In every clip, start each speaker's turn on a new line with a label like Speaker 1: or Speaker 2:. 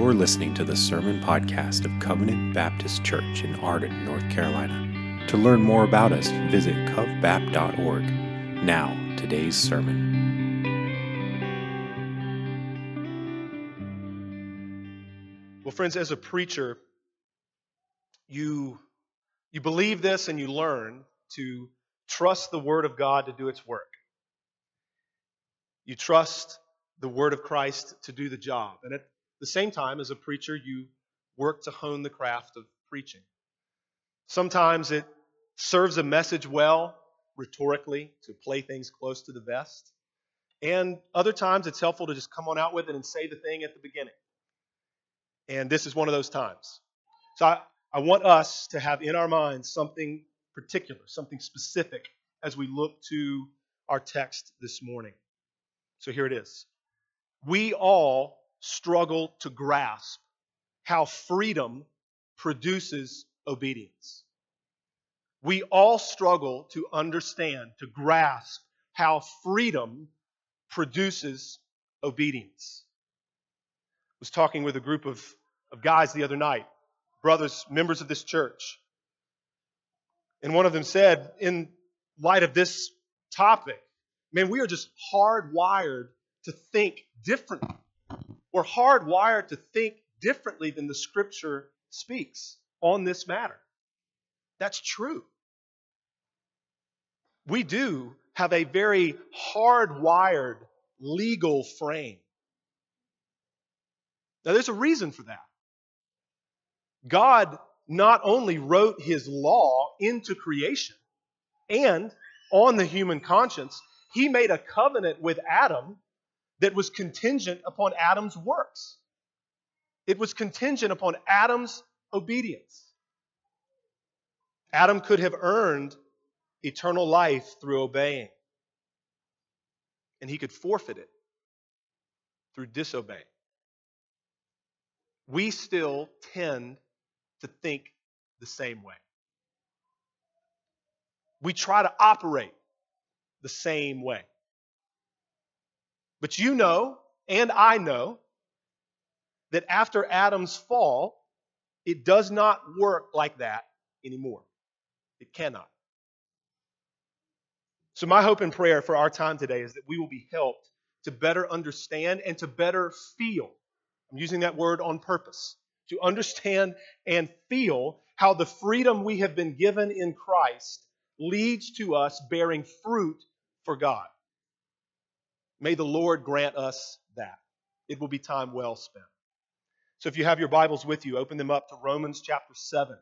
Speaker 1: You're listening to the Sermon Podcast of Covenant Baptist Church in Arden, North Carolina. To learn more about us, visit covbap.org. Now, today's sermon.
Speaker 2: Well, friends, as a preacher, you, you believe this and you learn to trust the Word of God to do its work. You trust the Word of Christ to do the job. And at the same time, as a preacher, you work to hone the craft of preaching. Sometimes it serves a message well, rhetorically, to play things close to the vest. And other times it's helpful to just come on out with it and say the thing at the beginning. And this is one of those times. So I, I want us to have in our minds something particular, something specific as we look to our text this morning. So here it is. We all struggle to grasp how freedom produces obedience. We all struggle to understand, to grasp how freedom produces obedience. I was talking with a group of, of guys the other night, brothers, members of this church. And one of them said, in light of this topic, man, we are just hardwired to think differently. We're hardwired to think differently than the scripture speaks on this matter. That's true. We do have a very hardwired legal frame. Now, there's a reason for that. God not only wrote his law into creation and on the human conscience, he made a covenant with Adam that was contingent upon Adam's works. It was contingent upon Adam's obedience. Adam could have earned eternal life through obeying, and he could forfeit it through disobeying. We still tend to think the same way. We try to operate the same way. But you know, and I know, that after Adam's fall, it does not work like that anymore. It cannot. So, my hope and prayer for our time today is that we will be helped to better understand and to better feel. I'm using that word on purpose to understand and feel how the freedom we have been given in Christ leads to us bearing fruit for God. May the Lord grant us that. It will be time well spent. So if you have your Bibles with you, open them up to Romans chapter 7.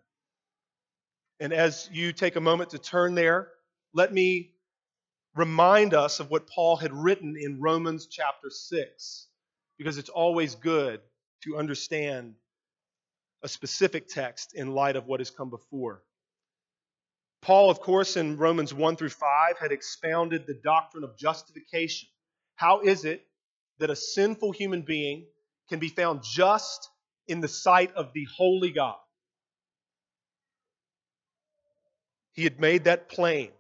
Speaker 2: And as you take a moment to turn there, let me remind us of what Paul had written in Romans chapter 6, because it's always good to understand a specific text in light of what has come before. Paul, of course, in Romans 1 through 5, had expounded the doctrine of justification how is it that a sinful human being can be found just in the sight of the holy God? He had made that plain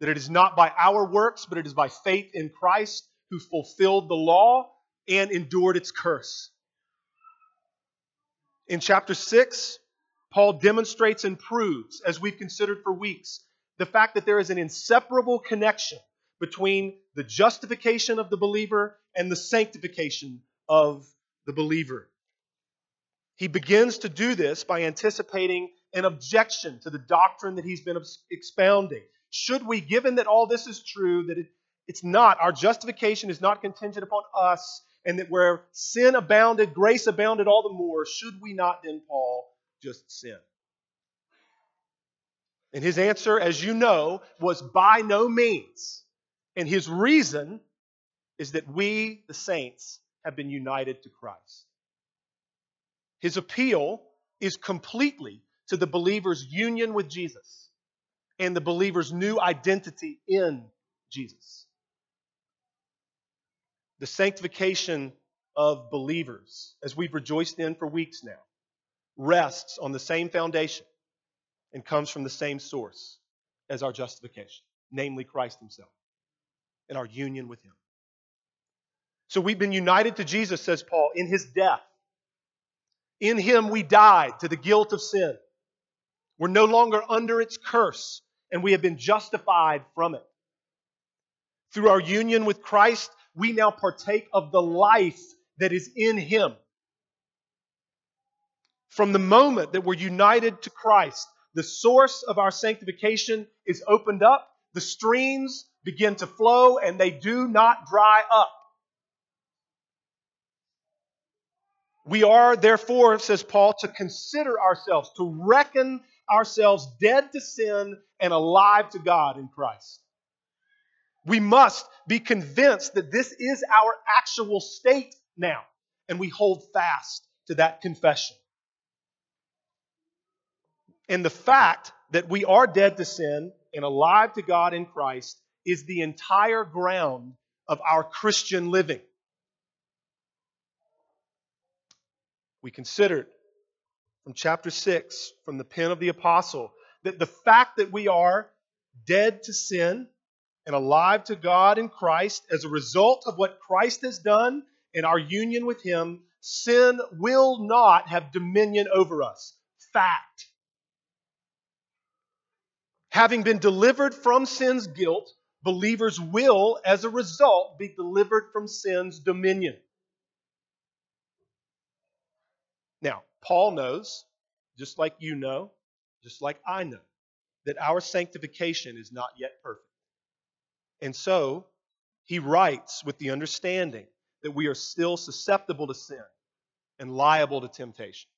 Speaker 2: that it is not by our works, but it is by faith in Christ who fulfilled the law and endured its curse. In chapter 6, Paul demonstrates and proves, as we've considered for weeks, the fact that there is an inseparable connection between the justification of the believer and the sanctification of the believer. He begins to do this by anticipating an objection to the doctrine that he's been expounding. Should we, given that all this is true, that it, it's not, our justification is not contingent upon us, and that where sin abounded, grace abounded all the more, should we not then, Paul, just sin? And his answer, as you know, was by no means. And his reason is that we, the saints, have been united to Christ. His appeal is completely to the believer's union with Jesus and the believer's new identity in Jesus. The sanctification of believers, as we've rejoiced in for weeks now, rests on the same foundation and comes from the same source as our justification, namely Christ Himself and our union with Him. So we've been united to Jesus, says Paul, in His death. In him we died to the guilt of sin. We're no longer under its curse, and we have been justified from it. Through our union with Christ, we now partake of the life that is in him. From the moment that we're united to Christ, the source of our sanctification is opened up, the streams begin to flow, and they do not dry up. We are, therefore, says Paul, to consider ourselves, to reckon ourselves dead to sin and alive to God in Christ. We must be convinced that this is our actual state now, and we hold fast to that confession. And the fact that we are dead to sin and alive to God in Christ is the entire ground of our Christian living. We considered from chapter 6, from the pen of the apostle, that the fact that we are dead to sin and alive to God in Christ as a result of what Christ has done and our union with Him, sin will not have dominion over us. Fact. Having been delivered from sin's guilt, believers will, as a result, be delivered from sin's dominion. Now, Paul knows, just like you know, just like I know, that our sanctification is not yet perfect. And so, he writes with the understanding that we are still susceptible to sin and liable to temptation.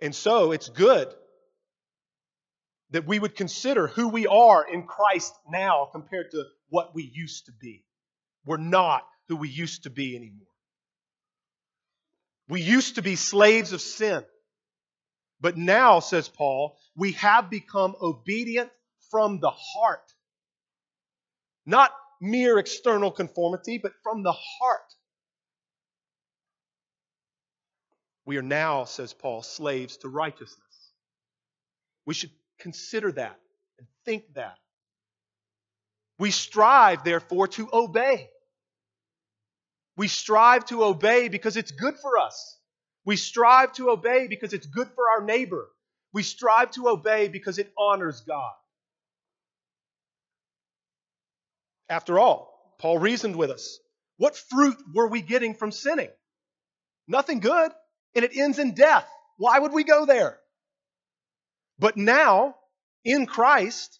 Speaker 2: And so, it's good that we would consider who we are in Christ now compared to what we used to be. We're not who we used to be anymore. We used to be slaves of sin. But now, says Paul, we have become obedient from the heart. Not mere external conformity, but from the heart. We are now, says Paul, slaves to righteousness. We should consider that and think that. We strive, therefore, to obey. We strive to obey because it's good for us. We strive to obey because it's good for our neighbor. We strive to obey because it honors God. After all, Paul reasoned with us. What fruit were we getting from sinning? Nothing good, and it ends in death. Why would we go there? But now, in Christ,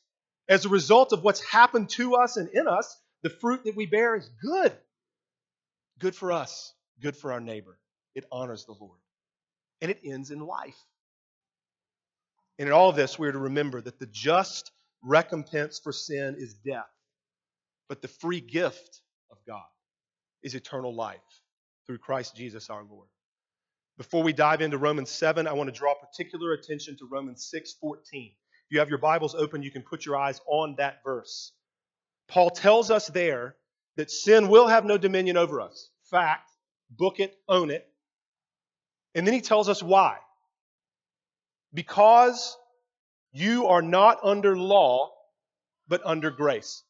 Speaker 2: as a result of what's happened to us and in us, the fruit that we bear is good. Good for us, good for our neighbor. It honors the Lord. And it ends in life. And in all this, we are to remember that the just recompense for sin is death, but the free gift of God is eternal life through Christ Jesus our Lord. Before we dive into Romans 7, I want to draw particular attention to Romans 6:14. If you have your Bibles open, you can put your eyes on that verse. Paul tells us there that sin will have no dominion over us. Fact, book it, own it. And then he tells us why. Because you are not under law, but under grace.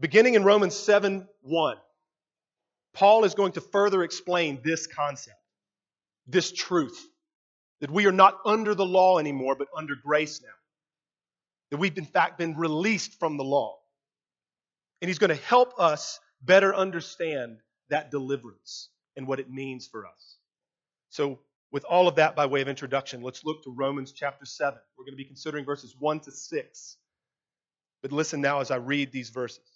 Speaker 2: Beginning in Romans 7 1, Paul is going to further explain this concept, this truth, that we are not under the law anymore, but under grace now. That we've, in fact, been released from the law. And he's going to help us better understand that deliverance and what it means for us. So, with all of that by way of introduction, let's look to Romans chapter 7. We're going to be considering verses 1 to 6. But listen now as I read these verses.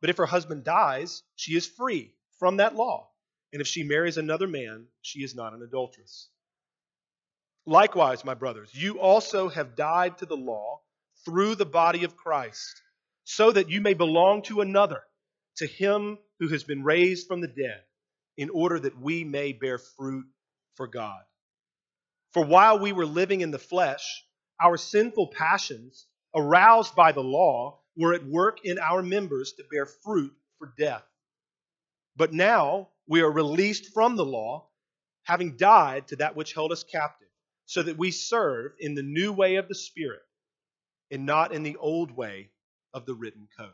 Speaker 2: But if her husband dies, she is free from that law. And if she marries another man, she is not an adulteress. Likewise, my brothers, you also have died to the law through the body of Christ, so that you may belong to another to him who has been raised from the dead, in order that we may bear fruit for God. For while we were living in the flesh, our sinful passions, aroused by the law, were at work in our members to bear fruit for death. But now we are released from the law, having died to that which held us captive, so that we serve in the new way of the Spirit and not in the old way of the written code.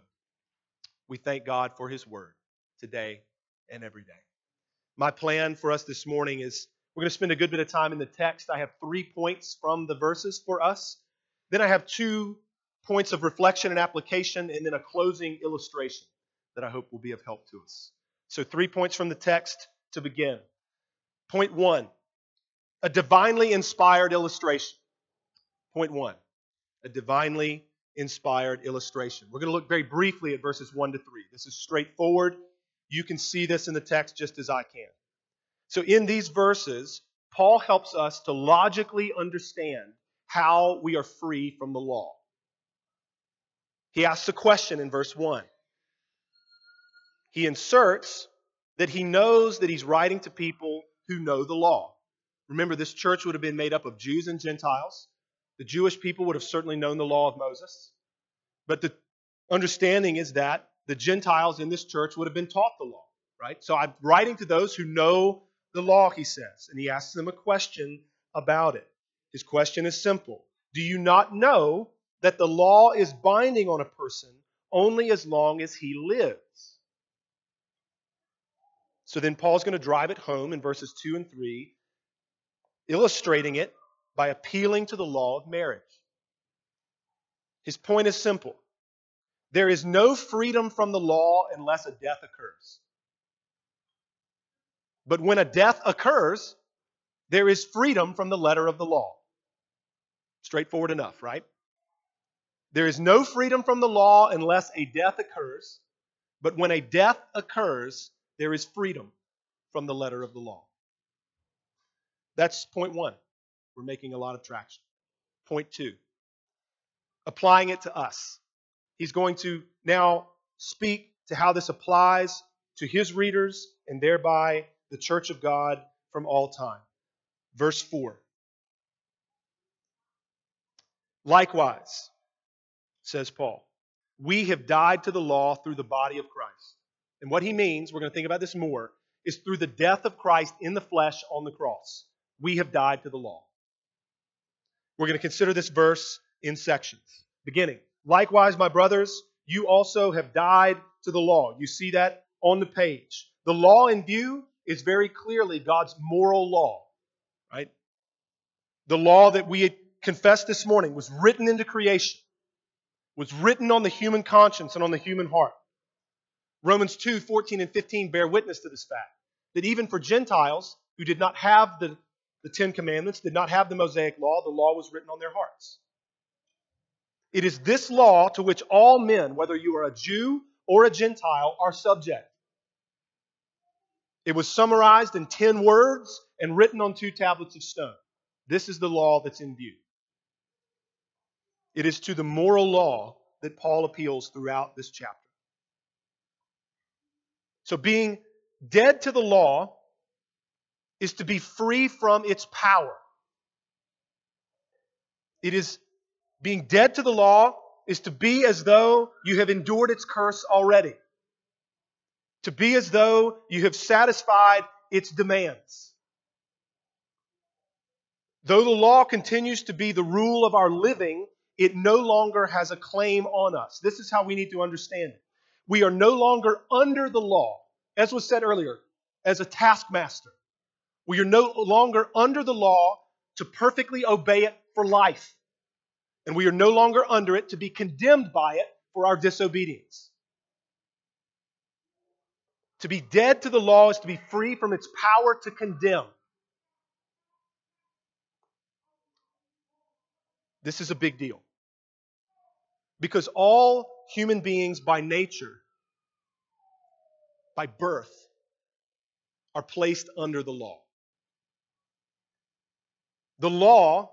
Speaker 2: We thank God for His word today and every day. My plan for us this morning is we're going to spend a good bit of time in the text. I have three points from the verses for us. Then I have two points of reflection and application, and then a closing illustration that I hope will be of help to us. So, three points from the text to begin. Point one a divinely inspired illustration. Point one a divinely inspired illustration. We're going to look very briefly at verses 1 to 3. This is straightforward. You can see this in the text just as I can. So, in these verses, Paul helps us to logically understand how we are free from the law. He asks a question in verse 1. He inserts that he knows that he's writing to people who know the law. Remember, this church would have been made up of Jews and Gentiles. The Jewish people would have certainly known the law of Moses. But the understanding is that the Gentiles in this church would have been taught the law, right? So I'm writing to those who know the law, he says, and he asks them a question about it. His question is simple Do you not know that the law is binding on a person only as long as he lives? So then Paul's going to drive it home in verses 2 and 3, illustrating it by appealing to the law of marriage. His point is simple there is no freedom from the law unless a death occurs. But when a death occurs, there is freedom from the letter of the law. Straightforward enough, right? There is no freedom from the law unless a death occurs. But when a death occurs, there is freedom from the letter of the law. That's point one. We're making a lot of traction. Point two, applying it to us. He's going to now speak to how this applies to his readers and thereby the church of God from all time. Verse 4. Likewise, says Paul, we have died to the law through the body of Christ. And what he means, we're going to think about this more, is through the death of Christ in the flesh on the cross. We have died to the law. We're going to consider this verse in sections. Beginning, likewise, my brothers, you also have died to the law. You see that on the page. The law in view is very clearly God's moral law, right? The law that we had confessed this morning was written into creation, was written on the human conscience and on the human heart. Romans 2 14 and 15 bear witness to this fact that even for Gentiles who did not have the, the Ten Commandments, did not have the Mosaic law, the law was written on their hearts. It is this law to which all men, whether you are a Jew or a Gentile, are subject. It was summarized in 10 words and written on two tablets of stone. This is the law that's in view. It is to the moral law that Paul appeals throughout this chapter. So, being dead to the law is to be free from its power. It is being dead to the law is to be as though you have endured its curse already to be as though you have satisfied its demands. Though the law continues to be the rule of our living, it no longer has a claim on us. This is how we need to understand it. We are no longer under the law, as was said earlier, as a taskmaster. We are no longer under the law to perfectly obey it for life. And we are no longer under it to be condemned by it for our disobedience. To be dead to the law is to be free from its power to condemn. This is a big deal. Because all human beings by nature, by birth, are placed under the law. The law,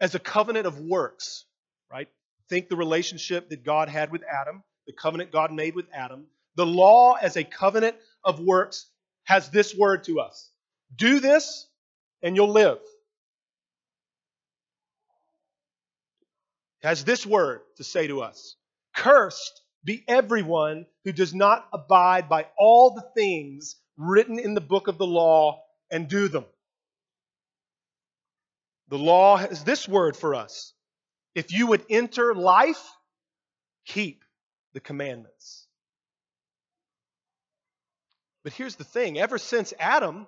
Speaker 2: as a covenant of works, right? Think the relationship that God had with Adam, the covenant God made with Adam. The law, as a covenant of works, has this word to us Do this, and you'll live. Has this word to say to us Cursed be everyone who does not abide by all the things written in the book of the law and do them. The law has this word for us. If you would enter life, keep the commandments. But here's the thing ever since Adam,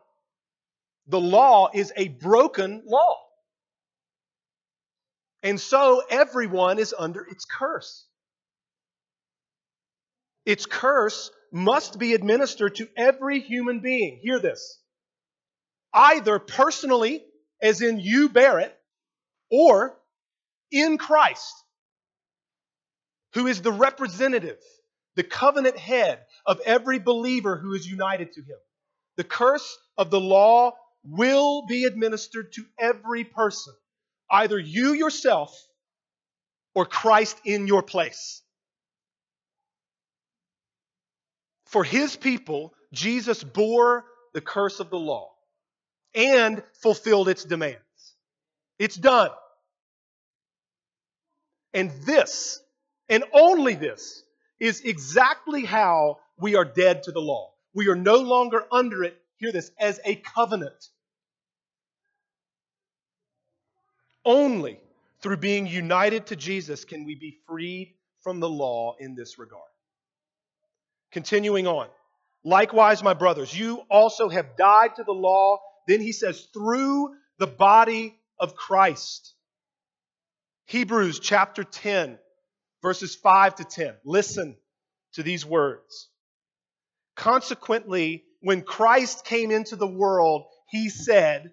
Speaker 2: the law is a broken law. And so everyone is under its curse. Its curse must be administered to every human being. Hear this. Either personally, as in you bear it, or in Christ, who is the representative, the covenant head of every believer who is united to him. The curse of the law will be administered to every person, either you yourself or Christ in your place. For his people, Jesus bore the curse of the law and fulfilled its demands. It's done. And this, and only this, is exactly how we are dead to the law. We are no longer under it, hear this, as a covenant. Only through being united to Jesus can we be freed from the law in this regard. Continuing on. Likewise, my brothers, you also have died to the law. Then he says, through the body of Christ. Hebrews chapter 10, verses 5 to 10. Listen to these words. Consequently, when Christ came into the world, he said,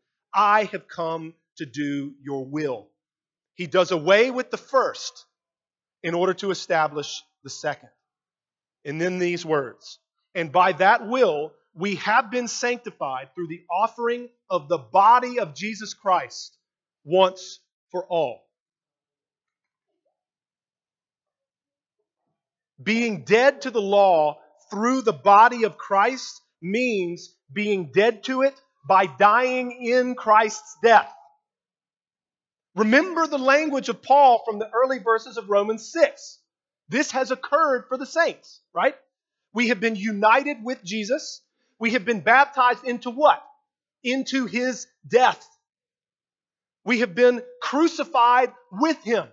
Speaker 2: I have come to do your will. He does away with the first in order to establish the second. And then these words, and by that will we have been sanctified through the offering of the body of Jesus Christ once for all. Being dead to the law through the body of Christ means being dead to it by dying in Christ's death. Remember the language of Paul from the early verses of Romans 6. This has occurred for the saints, right? We have been united with Jesus. We have been baptized into what? Into his death. We have been crucified with him.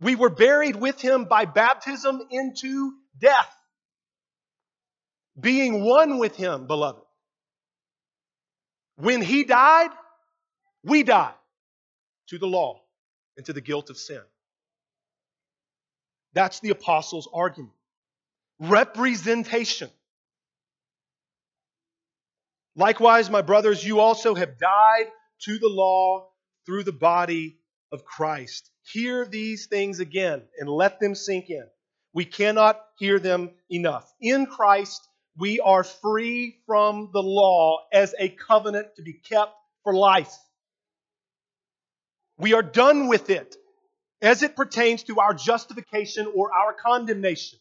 Speaker 2: We were buried with him by baptism into death. Being one with him, beloved. When he died, we died to the law and to the guilt of sin. That's the apostles' argument. Representation. Likewise, my brothers, you also have died to the law through the body of Christ. Hear these things again and let them sink in. We cannot hear them enough. In Christ, we are free from the law as a covenant to be kept for life. We are done with it as it pertains to our justification or our condemnation.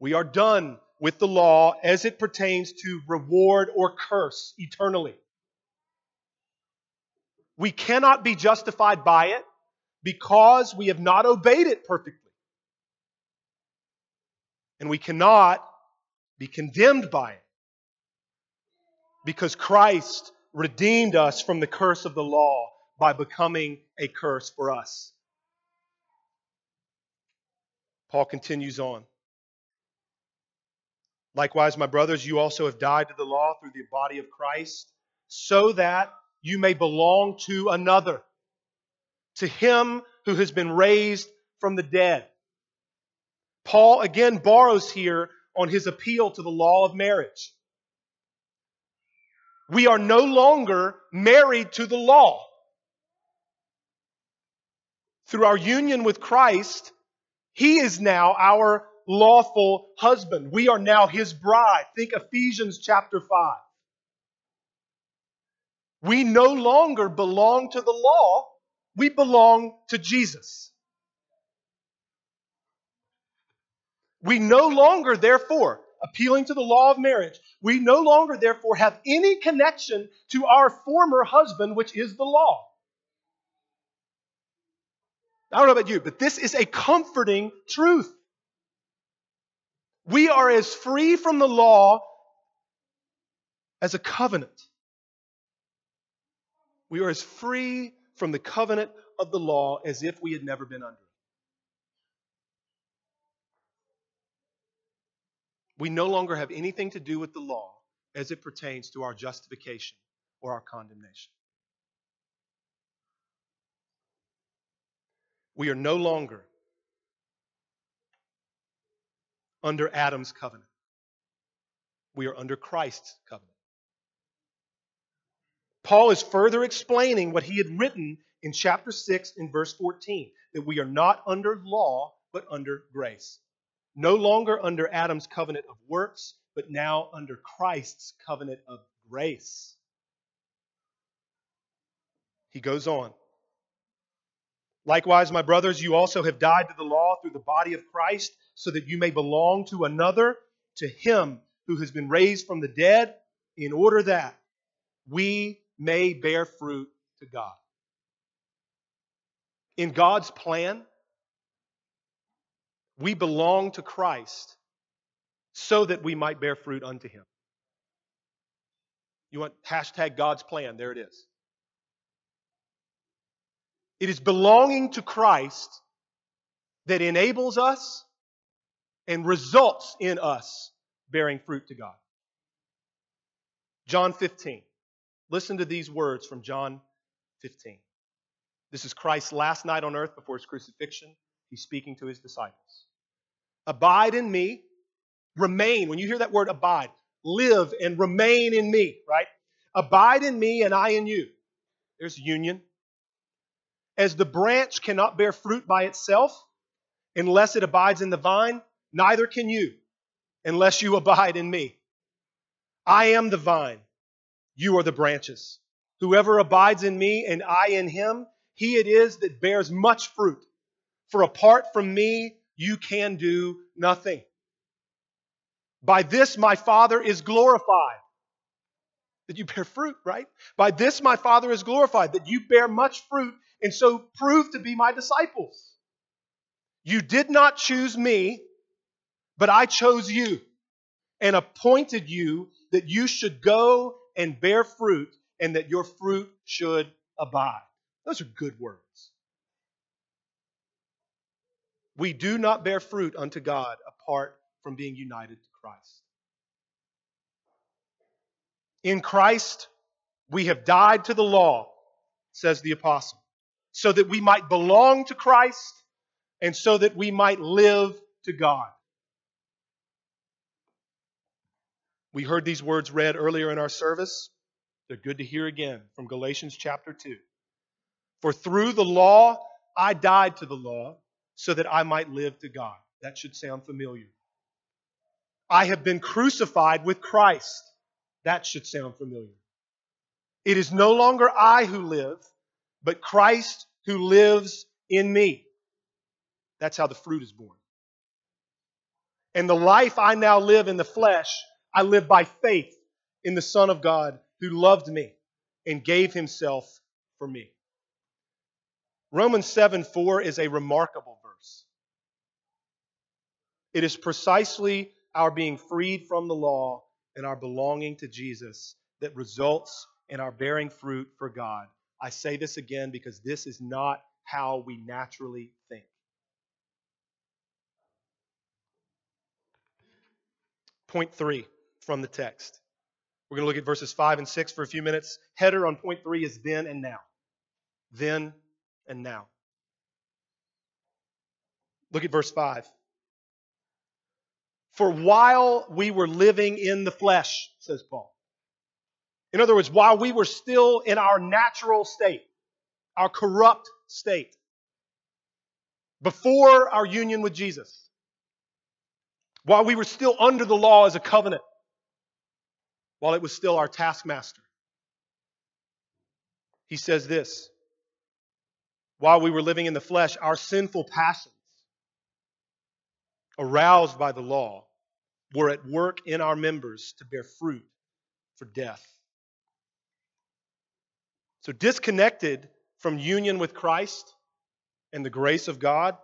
Speaker 2: We are done with the law as it pertains to reward or curse eternally. We cannot be justified by it because we have not obeyed it perfectly. And we cannot be condemned by it because Christ redeemed us from the curse of the law by becoming a curse for us. Paul continues on. Likewise, my brothers, you also have died to the law through the body of Christ, so that you may belong to another, to him who has been raised from the dead. Paul again borrows here on his appeal to the law of marriage. We are no longer married to the law. Through our union with Christ, He is now our lawful husband. We are now His bride. Think Ephesians chapter 5. We no longer belong to the law, we belong to Jesus. We no longer, therefore, appealing to the law of marriage, we no longer, therefore, have any connection to our former husband, which is the law. I don't know about you, but this is a comforting truth. We are as free from the law as a covenant. We are as free from the covenant of the law as if we had never been under it. We no longer have anything to do with the law as it pertains to our justification or our condemnation. We are no longer under Adam's covenant. We are under Christ's covenant. Paul is further explaining what he had written in chapter 6 in verse 14 that we are not under law, but under grace. No longer under Adam's covenant of works, but now under Christ's covenant of grace. He goes on. Likewise, my brothers, you also have died to the law through the body of Christ, so that you may belong to another, to him who has been raised from the dead, in order that we may bear fruit to God. In God's plan, we belong to Christ so that we might bear fruit unto Him. You want hashtag God's plan? There it is. It is belonging to Christ that enables us and results in us bearing fruit to God. John 15. Listen to these words from John 15. This is Christ's last night on earth before his crucifixion. He's speaking to his disciples. Abide in me, remain. When you hear that word abide, live and remain in me, right? Abide in me and I in you. There's union. As the branch cannot bear fruit by itself unless it abides in the vine, neither can you unless you abide in me. I am the vine you are the branches. Whoever abides in me and I in him, he it is that bears much fruit. For apart from me, you can do nothing. By this my Father is glorified. That you bear fruit, right? By this my Father is glorified, that you bear much fruit and so prove to be my disciples. You did not choose me, but I chose you and appointed you that you should go and bear fruit, and that your fruit should abide. Those are good words. We do not bear fruit unto God apart from being united to Christ. In Christ, we have died to the law, says the apostle, so that we might belong to Christ and so that we might live to God. We heard these words read earlier in our service. They're good to hear again from Galatians chapter 2. For through the law I died to the law so that I might live to God. That should sound familiar. I have been crucified with Christ. That should sound familiar. It is no longer I who live, but Christ who lives in me. That's how the fruit is borne. And the life I now live in the flesh, I live by faith in the Son of God who loved me and gave himself for me. Romans 7 4 is a remarkable. It is precisely our being freed from the law and our belonging to Jesus that results in our bearing fruit for God. I say this again because this is not how we naturally think. Point three from the text. We're going to look at verses 5 and 6 for a few minutes. Header on point 3 is then and now. Then and now. Look at verse 5. For while we were living in the flesh, says Paul. In other words, while we were still in our natural state, our corrupt state, before our union with Jesus, while we were still under the law as a covenant, while it was still our taskmaster, he says this while we were living in the flesh, our sinful passions, aroused by the law, were at work in our members to bear fruit for death. So, disconnected from union with Christ and the grace of God,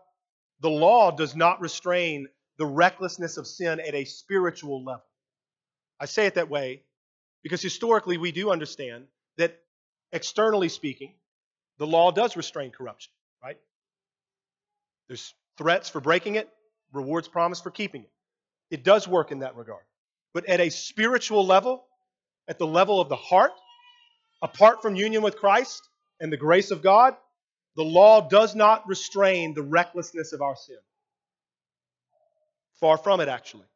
Speaker 2: the law does not restrain the recklessness of sin at a spiritual level. I say it that way because historically we do understand that, externally speaking, the law does restrain corruption, right? There's threats for breaking it, rewards promised for keeping it. It does work in that regard. But at a spiritual level, at the level of the heart, apart from union with Christ and the grace of God, the law does not restrain the recklessness of our sin. Far from it, actually.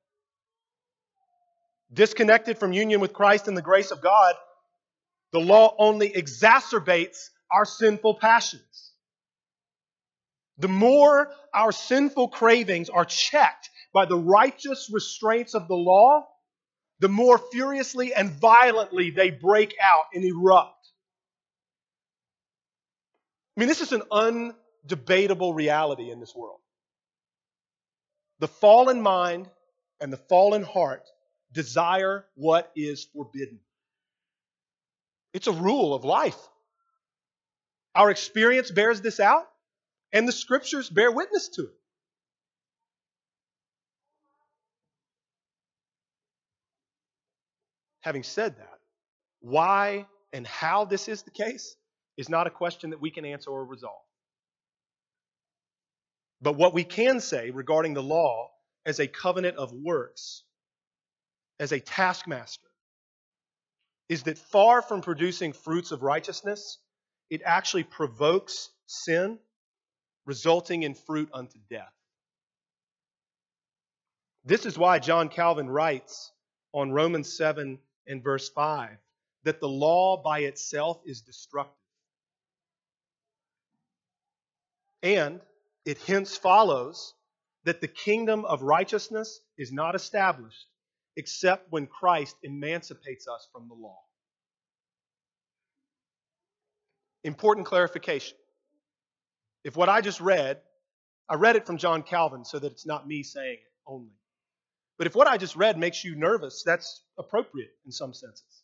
Speaker 2: Disconnected from union with Christ and the grace of God, the law only exacerbates our sinful passions. The more our sinful cravings are checked by the righteous restraints of the law, the more furiously and violently they break out and erupt. I mean, this is an undebatable reality in this world. The fallen mind and the fallen heart desire what is forbidden. It's a rule of life. Our experience bears this out, and the scriptures bear witness to it. Having said that, why and how this is the case is not a question that we can answer or resolve. But what we can say regarding the law as a covenant of works, as a taskmaster, is that far from producing fruits of righteousness, it actually provokes sin, resulting in fruit unto death. This is why John Calvin writes on Romans 7 and verse 5 that the law by itself is destructive. And it hence follows that the kingdom of righteousness is not established except when Christ emancipates us from the law. Important clarification. If what I just read, I read it from John Calvin so that it's not me saying it only. But if what I just read makes you nervous, that's appropriate in some senses.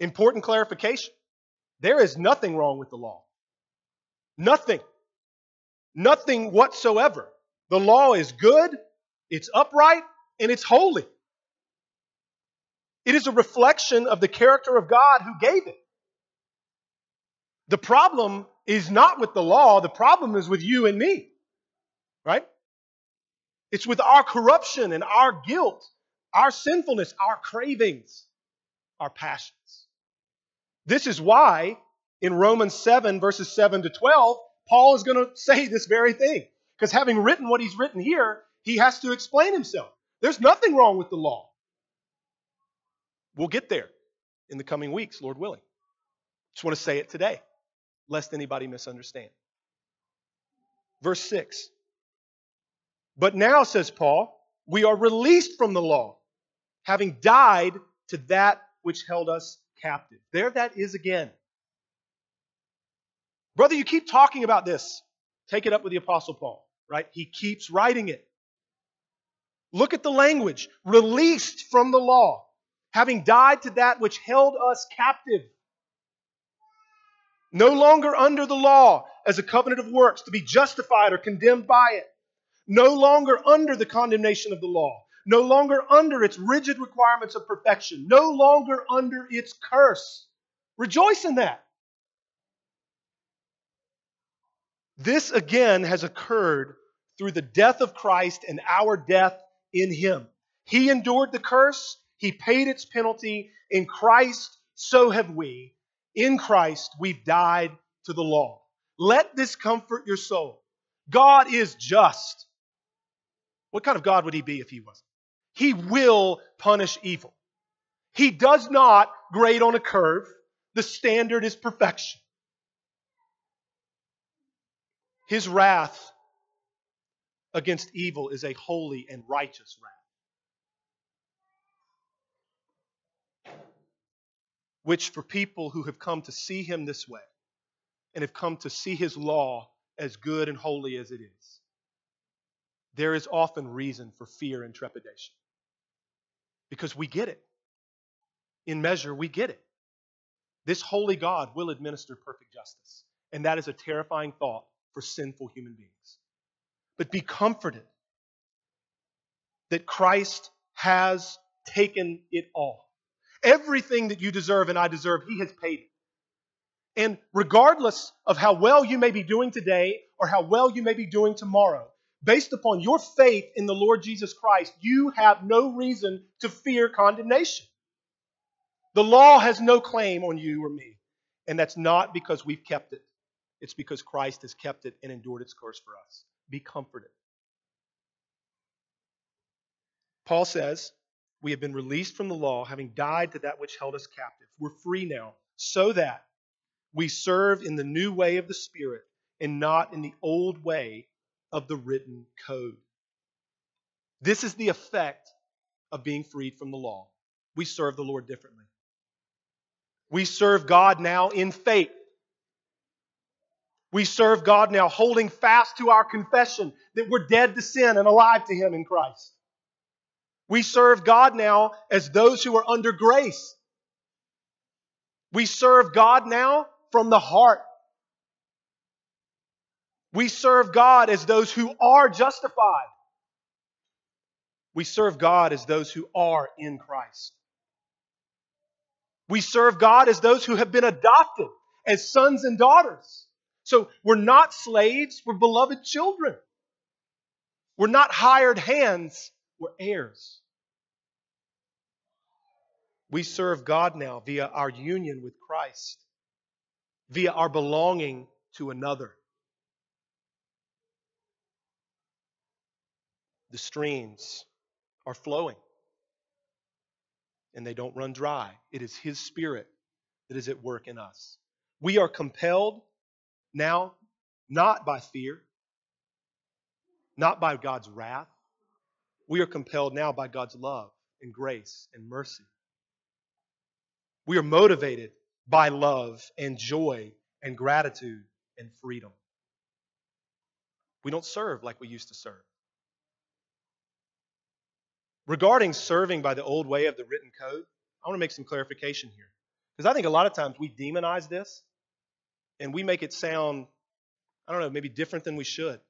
Speaker 2: Important clarification. There is nothing wrong with the law. Nothing. Nothing whatsoever. The law is good, it's upright, and it's holy. It is a reflection of the character of God who gave it. The problem is not with the law, the problem is with you and me. Right? It's with our corruption and our guilt, our sinfulness, our cravings, our passions. This is why in Romans 7, verses 7 to 12, Paul is going to say this very thing. Because having written what he's written here, he has to explain himself. There's nothing wrong with the law. We'll get there in the coming weeks, Lord willing. Just want to say it today, lest anybody misunderstand. Verse 6 but now, says Paul, we are released from the law, having died to that which held us captive. There that is again. Brother, you keep talking about this. Take it up with the Apostle Paul, right? He keeps writing it. Look at the language released from the law, having died to that which held us captive. No longer under the law as a covenant of works to be justified or condemned by it no longer under the condemnation of the law, no longer under its rigid requirements of perfection, no longer under its curse. Rejoice in that. This again has occurred through the death of Christ and our death in Him. He endured the curse, He paid its penalty. In Christ, so have we. In Christ, we've died to the law. Let this comfort your soul. God is just. What kind of God would he be if he wasn't? He will punish evil. He does not grade on a curve. The standard is perfection. His wrath against evil is a holy and righteous wrath. Which, for people who have come to see him this way and have come to see his law as good and holy as it is, there is often reason for fear and trepidation. Because we get it. In measure, we get it. This holy God will administer perfect justice. And that is a terrifying thought for sinful human beings. But be comforted that Christ has taken it all. Everything that you deserve and I deserve, He has paid it. And regardless of how well you may be doing today or how well you may be doing tomorrow, based upon your faith in the Lord Jesus Christ, you have no reason to fear condemnation. The law has no claim on you or me. And that's not because we've kept it, it's because Christ has kept it and endured its curse for us. Be comforted. Paul says, We have been released from the law, having died to that which held us captive. We're free now, so that we serve in the new way of the Spirit and not in the old way of the written code. This is the effect of being freed from the law. We serve the Lord differently. We serve God now in faith. We serve God now holding fast to our confession that we're dead to sin and alive to Him in Christ. We serve God now as those who are under grace. We serve God now from the heart. We serve God as those who are justified. We serve God as those who are in Christ. We serve God as those who have been adopted as sons and daughters. So we're not slaves, we're beloved children. We're not hired hands, we're heirs. We serve God now via our union with Christ, via our belonging to another. The streams are flowing and they don't run dry. It is His Spirit that is at work in us. We are compelled now not by fear, not by God's wrath. We are compelled now by God's love and grace and mercy. We are motivated by love and joy and gratitude and freedom. We don't serve like we used to serve. Regarding serving by the old way of the written code, I want to make some clarification here. Because I think a lot of times we demonize this and we make it sound, I don't know, maybe different than we should.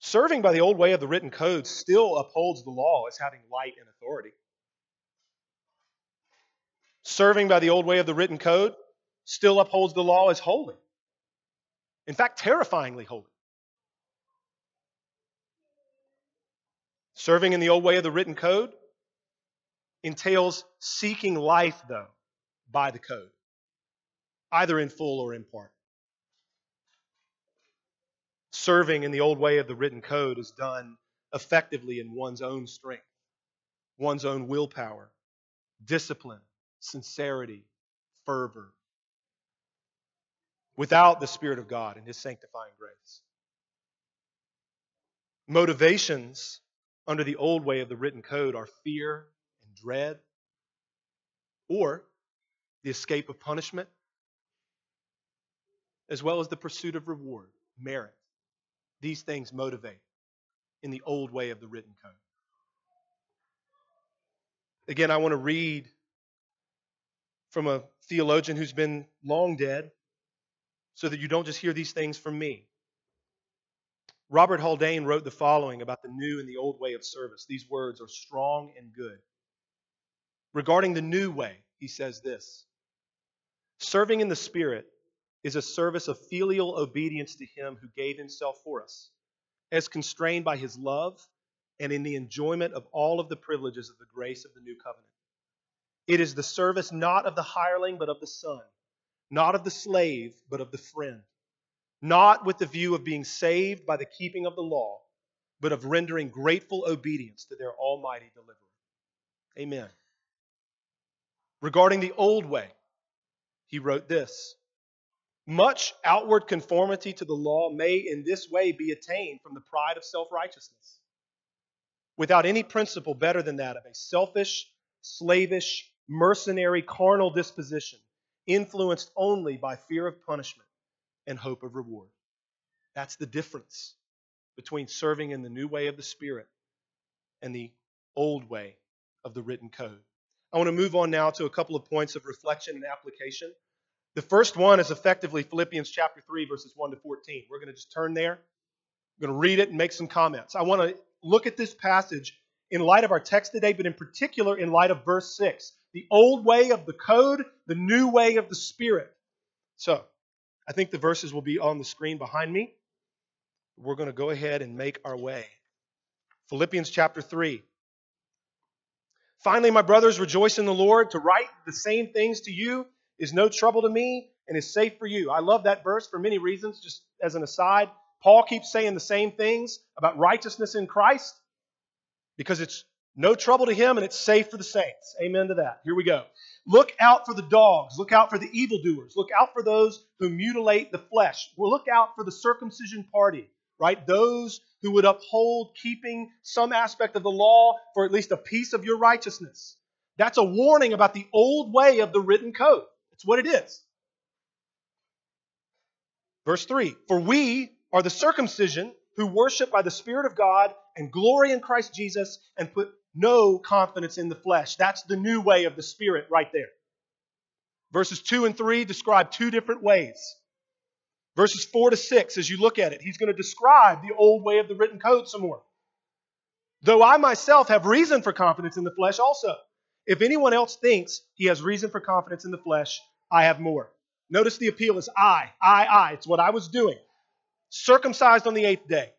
Speaker 2: Serving by the old way of the written code still upholds the law as having light and authority. Serving by the old way of the written code still upholds the law as holy. In fact, terrifyingly holy. Serving in the old way of the written code entails seeking life, though, by the code, either in full or in part. Serving in the old way of the written code is done effectively in one's own strength, one's own willpower, discipline, sincerity, fervor, without the Spirit of God and His sanctifying grace. Motivations under the old way of the written code are fear and dread, or the escape of punishment, as well as the pursuit of reward, merit. These things motivate in the old way of the written code. Again, I want to read from a theologian who's been long dead so that you don't just hear these things from me. Robert Haldane wrote the following about the new and the old way of service. These words are strong and good. Regarding the new way, he says this Serving in the Spirit is a service of filial obedience to Him who gave Himself for us, as constrained by His love and in the enjoyment of all of the privileges of the grace of the new covenant. It is the service not of the hireling, but of the Son, not of the slave, but of the friend not with the view of being saved by the keeping of the law, but of rendering grateful obedience to their almighty deliverer. Amen. Regarding the old way, he wrote this Much outward conformity to the law may in this way be attained from the pride of self righteousness, without any principle better than that of a selfish, slavish, mercenary, carnal disposition, influenced only by fear of punishment and hope of reward. That's the difference between serving in the new way of the Spirit and the old way of the written code. I want to move on now to a couple of points of reflection and application. The first one is effectively Philippians chapter 3, verses 1 to 14. We're going to just turn there. I'm going to read it and make some comments. I want to look at this passage in light of our text today, but in particular in light of verse 6 the old way of the code, the new way of the Spirit. So, I think the verses will be on the screen behind me. We're going to go ahead and make our way. Philippians chapter 3. Finally, my brothers, rejoice in the Lord. To write the same things to you is no trouble to me and is safe for you. I love that verse for many reasons. Just as an aside, Paul keeps saying the same things about righteousness in Christ because it's no trouble to him and it's safe for the saints. Amen to that. Here we go. Look out for the dogs. Look out for the evildoers. Look out for those who mutilate the flesh. Well, look out for the circumcision party, right? Those who would uphold keeping some aspect of the law for at least a piece of your righteousness. That's a warning about the old way of the written code. It's what it is. Verse 3 For we are the circumcision who worship by the Spirit of God and glory in Christ Jesus and put no confidence in the flesh. That's the new way of the Spirit right there. Verses 2 and 3 describe two different ways. Verses 4 to 6, as you look at it, he's going to describe the old way of the written code some more. Though I myself have reason for confidence in the flesh also. If anyone else thinks he has reason for confidence in the flesh, I have more. Notice the appeal is I, I, I. It's what I was doing. Circumcised on the eighth day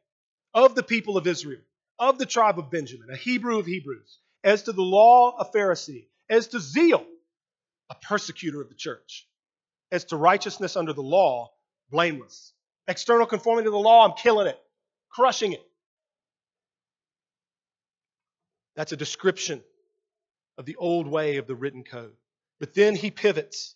Speaker 2: of the people of Israel, of the tribe of Benjamin, a Hebrew of Hebrews, as to the law, a Pharisee, as to zeal, a persecutor of the church, as to righteousness under the law, blameless. External conformity to the law, I'm killing it, crushing it. That's a description of the old way of the written code. But then he pivots.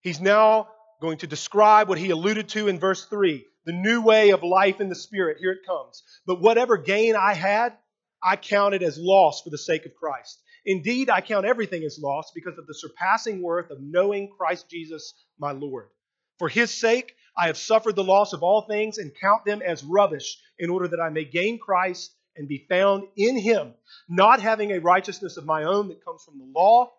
Speaker 2: He's now going to describe what he alluded to in verse 3 the new way of life in the Spirit. Here it comes. But whatever gain I had, I counted as loss for the sake of Christ. Indeed, I count everything as loss because of the surpassing worth of knowing Christ Jesus, my Lord. For his sake, I have suffered the loss of all things and count them as rubbish in order that I may gain Christ and be found in him, not having a righteousness of my own that comes from the law,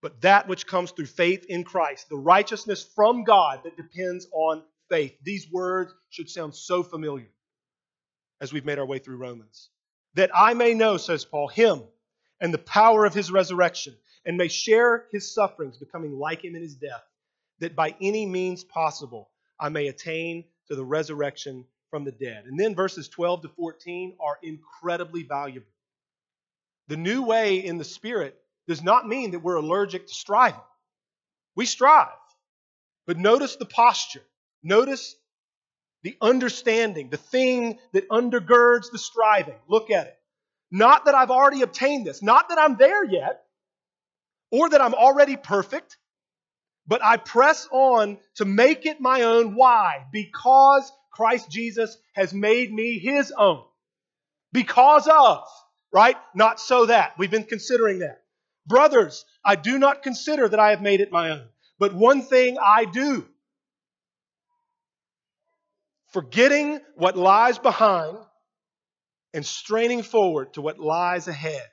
Speaker 2: but that which comes through faith in Christ, the righteousness from God that depends on faith. These words should sound so familiar as we've made our way through Romans. That I may know, says Paul, him and the power of his resurrection, and may share his sufferings, becoming like him in his death, that by any means possible I may attain to the resurrection from the dead. And then verses 12 to 14 are incredibly valuable. The new way in the Spirit does not mean that we're allergic to striving. We strive. But notice the posture. Notice the understanding, the thing that undergirds the striving. Look at it. Not that I've already obtained this, not that I'm there yet, or that I'm already perfect, but I press on to make it my own. Why? Because Christ Jesus has made me his own. Because of, right? Not so that. We've been considering that. Brothers, I do not consider that I have made it my own, but one thing I do forgetting what lies behind and straining forward to what lies ahead,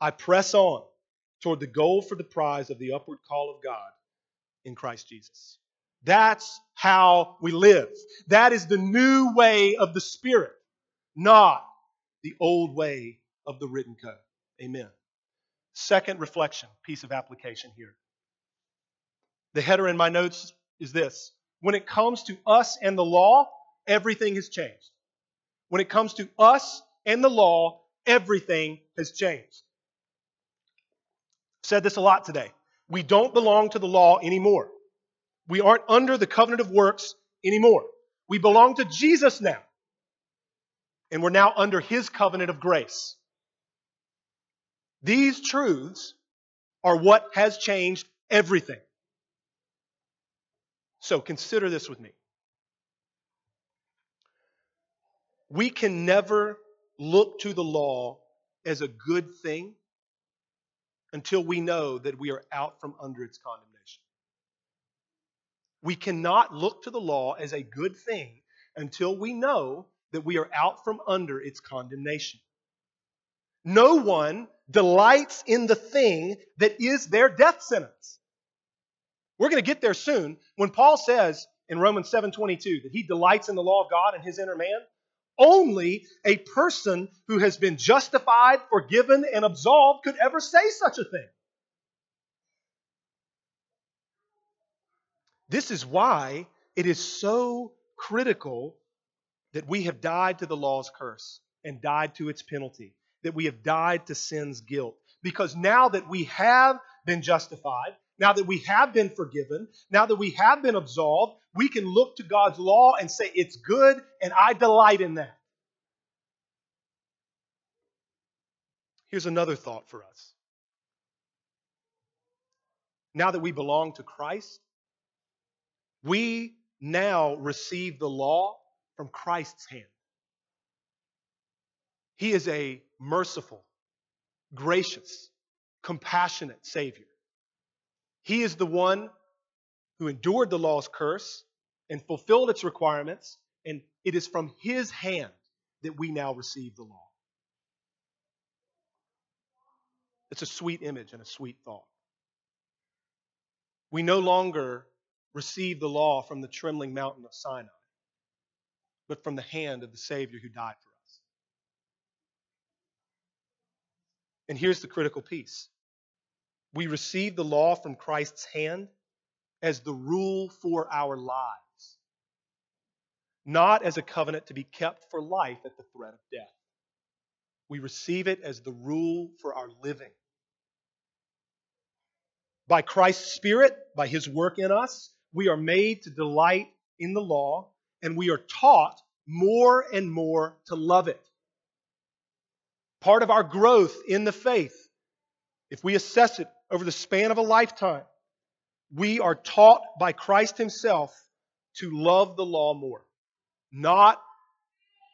Speaker 2: I press on toward the goal for the prize of the upward call of God in Christ Jesus. That's how we live. That is the new way of the Spirit, not the old way of the written code. Amen. Second reflection, piece of application here. The header in my notes is this When it comes to us and the law, everything has changed. When it comes to us and the law, everything has changed. I've said this a lot today. We don't belong to the law anymore. We aren't under the covenant of works anymore. We belong to Jesus now. And we're now under his covenant of grace. These truths are what has changed everything. So consider this with me. We can never look to the law as a good thing until we know that we are out from under its condemnation. We cannot look to the law as a good thing until we know that we are out from under its condemnation. No one delights in the thing that is their death sentence. We're going to get there soon. When Paul says in Romans 7:22 that he delights in the law of God and his inner man, only a person who has been justified, forgiven, and absolved could ever say such a thing. This is why it is so critical that we have died to the law's curse and died to its penalty, that we have died to sin's guilt. Because now that we have been justified, now that we have been forgiven, now that we have been absolved, we can look to God's law and say, It's good, and I delight in that. Here's another thought for us. Now that we belong to Christ, we now receive the law from Christ's hand. He is a merciful, gracious, compassionate Savior. He is the one who endured the law's curse and fulfilled its requirements, and it is from His hand that we now receive the law. It's a sweet image and a sweet thought. We no longer receive the law from the trembling mountain of Sinai, but from the hand of the Savior who died for us. And here's the critical piece we receive the law from Christ's hand as the rule for our lives, not as a covenant to be kept for life at the threat of death. We receive it as the rule for our living. By Christ's Spirit, by His work in us, we are made to delight in the law, and we are taught more and more to love it. Part of our growth in the faith, if we assess it over the span of a lifetime, we are taught by Christ Himself to love the law more. Not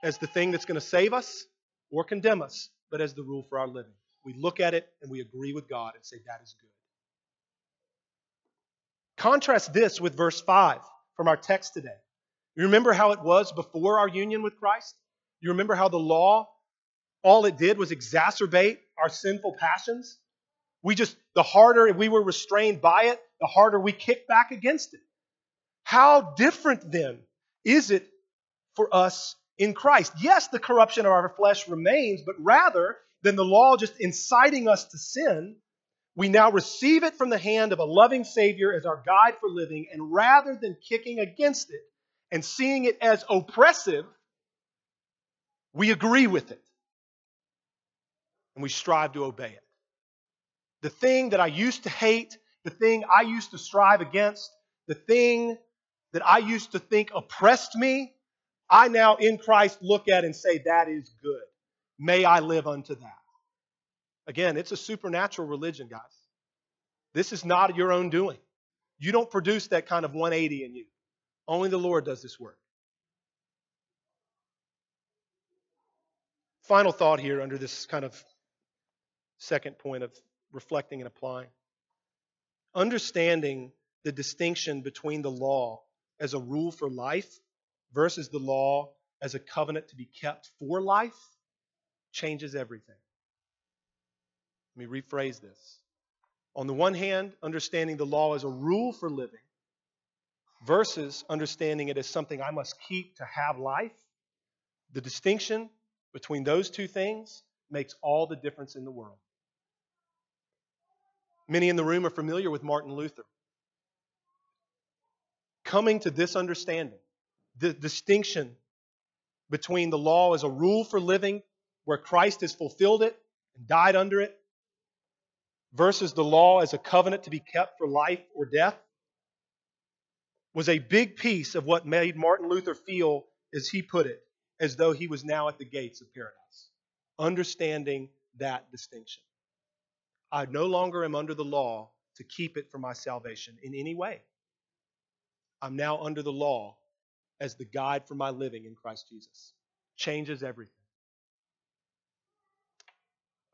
Speaker 2: as the thing that's going to save us or condemn us, but as the rule for our living. We look at it and we agree with God and say, that is good. Contrast this with verse 5 from our text today. You remember how it was before our union with Christ? You remember how the law, all it did was exacerbate our sinful passions? We just, the harder we were restrained by it, the harder we kick back against it. How different then is it for us in Christ? Yes, the corruption of our flesh remains, but rather than the law just inciting us to sin, we now receive it from the hand of a loving Savior as our guide for living, and rather than kicking against it and seeing it as oppressive, we agree with it and we strive to obey it. The thing that I used to hate, the thing I used to strive against, the thing that I used to think oppressed me, I now in Christ look at and say, That is good. May I live unto that. Again, it's a supernatural religion, guys. This is not your own doing. You don't produce that kind of 180 in you. Only the Lord does this work. Final thought here under this kind of second point of reflecting and applying. Understanding the distinction between the law as a rule for life versus the law as a covenant to be kept for life changes everything. Let me rephrase this. On the one hand, understanding the law as a rule for living versus understanding it as something I must keep to have life, the distinction between those two things makes all the difference in the world. Many in the room are familiar with Martin Luther. Coming to this understanding, the distinction between the law as a rule for living, where Christ has fulfilled it and died under it, versus the law as a covenant to be kept for life or death was a big piece of what made Martin Luther feel, as he put it, as though he was now at the gates of paradise. Understanding that distinction. I no longer am under the law to keep it for my salvation in any way. I'm now under the law as the guide for my living in Christ Jesus. Changes everything.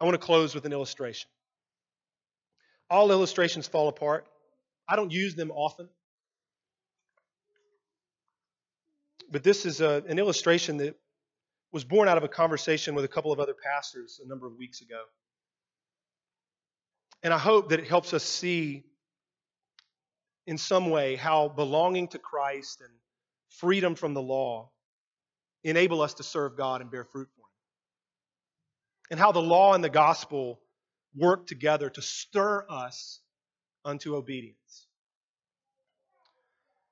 Speaker 2: I want to close with an illustration. All illustrations fall apart. I don't use them often. But this is a, an illustration that was born out of a conversation with a couple of other pastors a number of weeks ago. And I hope that it helps us see in some way how belonging to Christ and freedom from the law enable us to serve God and bear fruit for Him. And how the law and the gospel work together to stir us unto obedience.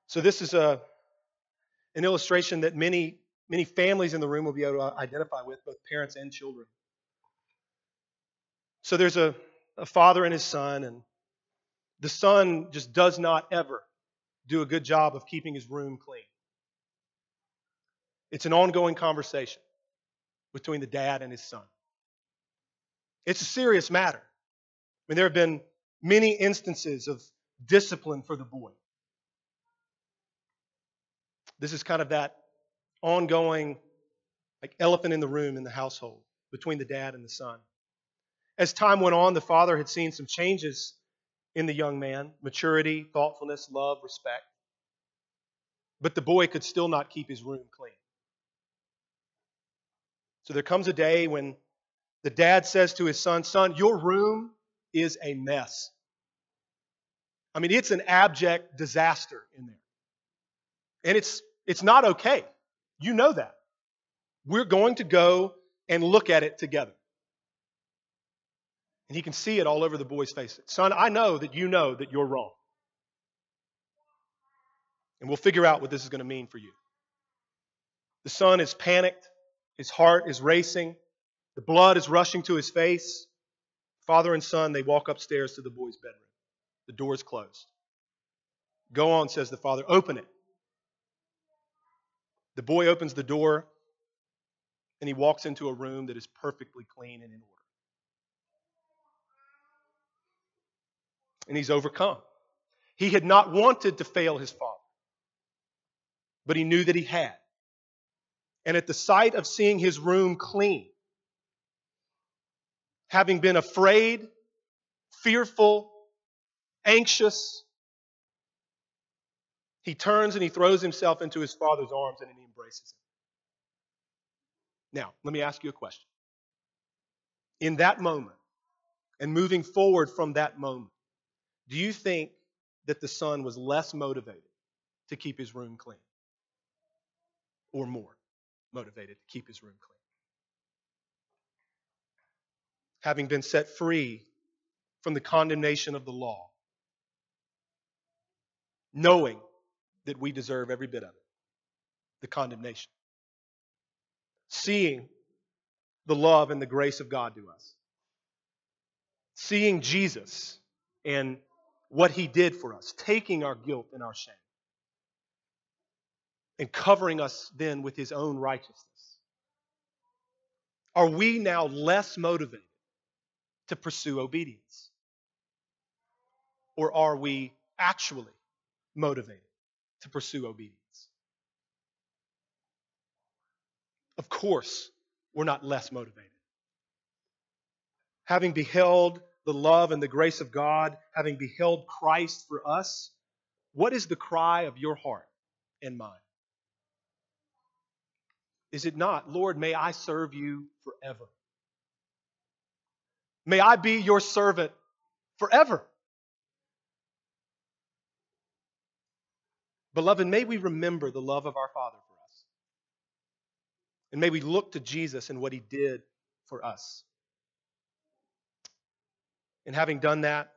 Speaker 2: So, this is a, an illustration that many, many families in the room will be able to identify with, both parents and children. So, there's a, a father and his son, and the son just does not ever do a good job of keeping his room clean. It's an ongoing conversation between the dad and his son. It's a serious matter. I mean, there have been many instances of discipline for the boy. This is kind of that ongoing, like elephant in the room in the household between the dad and the son. As time went on, the father had seen some changes in the young man maturity, thoughtfulness, love, respect. But the boy could still not keep his room clean. So there comes a day when the dad says to his son, Son, your room is a mess. I mean, it's an abject disaster in there. And it's, it's not okay. You know that. We're going to go and look at it together. And he can see it all over the boy's face. Son, I know that you know that you're wrong. And we'll figure out what this is going to mean for you. The son is panicked. His heart is racing. The blood is rushing to his face. Father and son, they walk upstairs to the boy's bedroom. The door is closed. Go on, says the father. Open it. The boy opens the door and he walks into a room that is perfectly clean and in order. And he's overcome. He had not wanted to fail his father, but he knew that he had. And at the sight of seeing his room clean, having been afraid, fearful, anxious, he turns and he throws himself into his father's arms and he embraces him. Now, let me ask you a question. In that moment, and moving forward from that moment, do you think that the son was less motivated to keep his room clean? Or more motivated to keep his room clean? Having been set free from the condemnation of the law, knowing that we deserve every bit of it the condemnation. Seeing the love and the grace of God to us. Seeing Jesus and what he did for us, taking our guilt and our shame, and covering us then with his own righteousness. Are we now less motivated to pursue obedience? Or are we actually motivated to pursue obedience? Of course, we're not less motivated. Having beheld the love and the grace of God, having beheld Christ for us, what is the cry of your heart and mine? Is it not, Lord, may I serve you forever? May I be your servant forever. Beloved, may we remember the love of our Father for us. And may we look to Jesus and what he did for us. And having done that,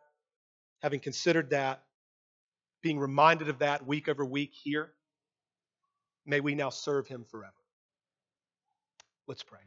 Speaker 2: having considered that, being reminded of that week over week here, may we now serve him forever. Let's pray.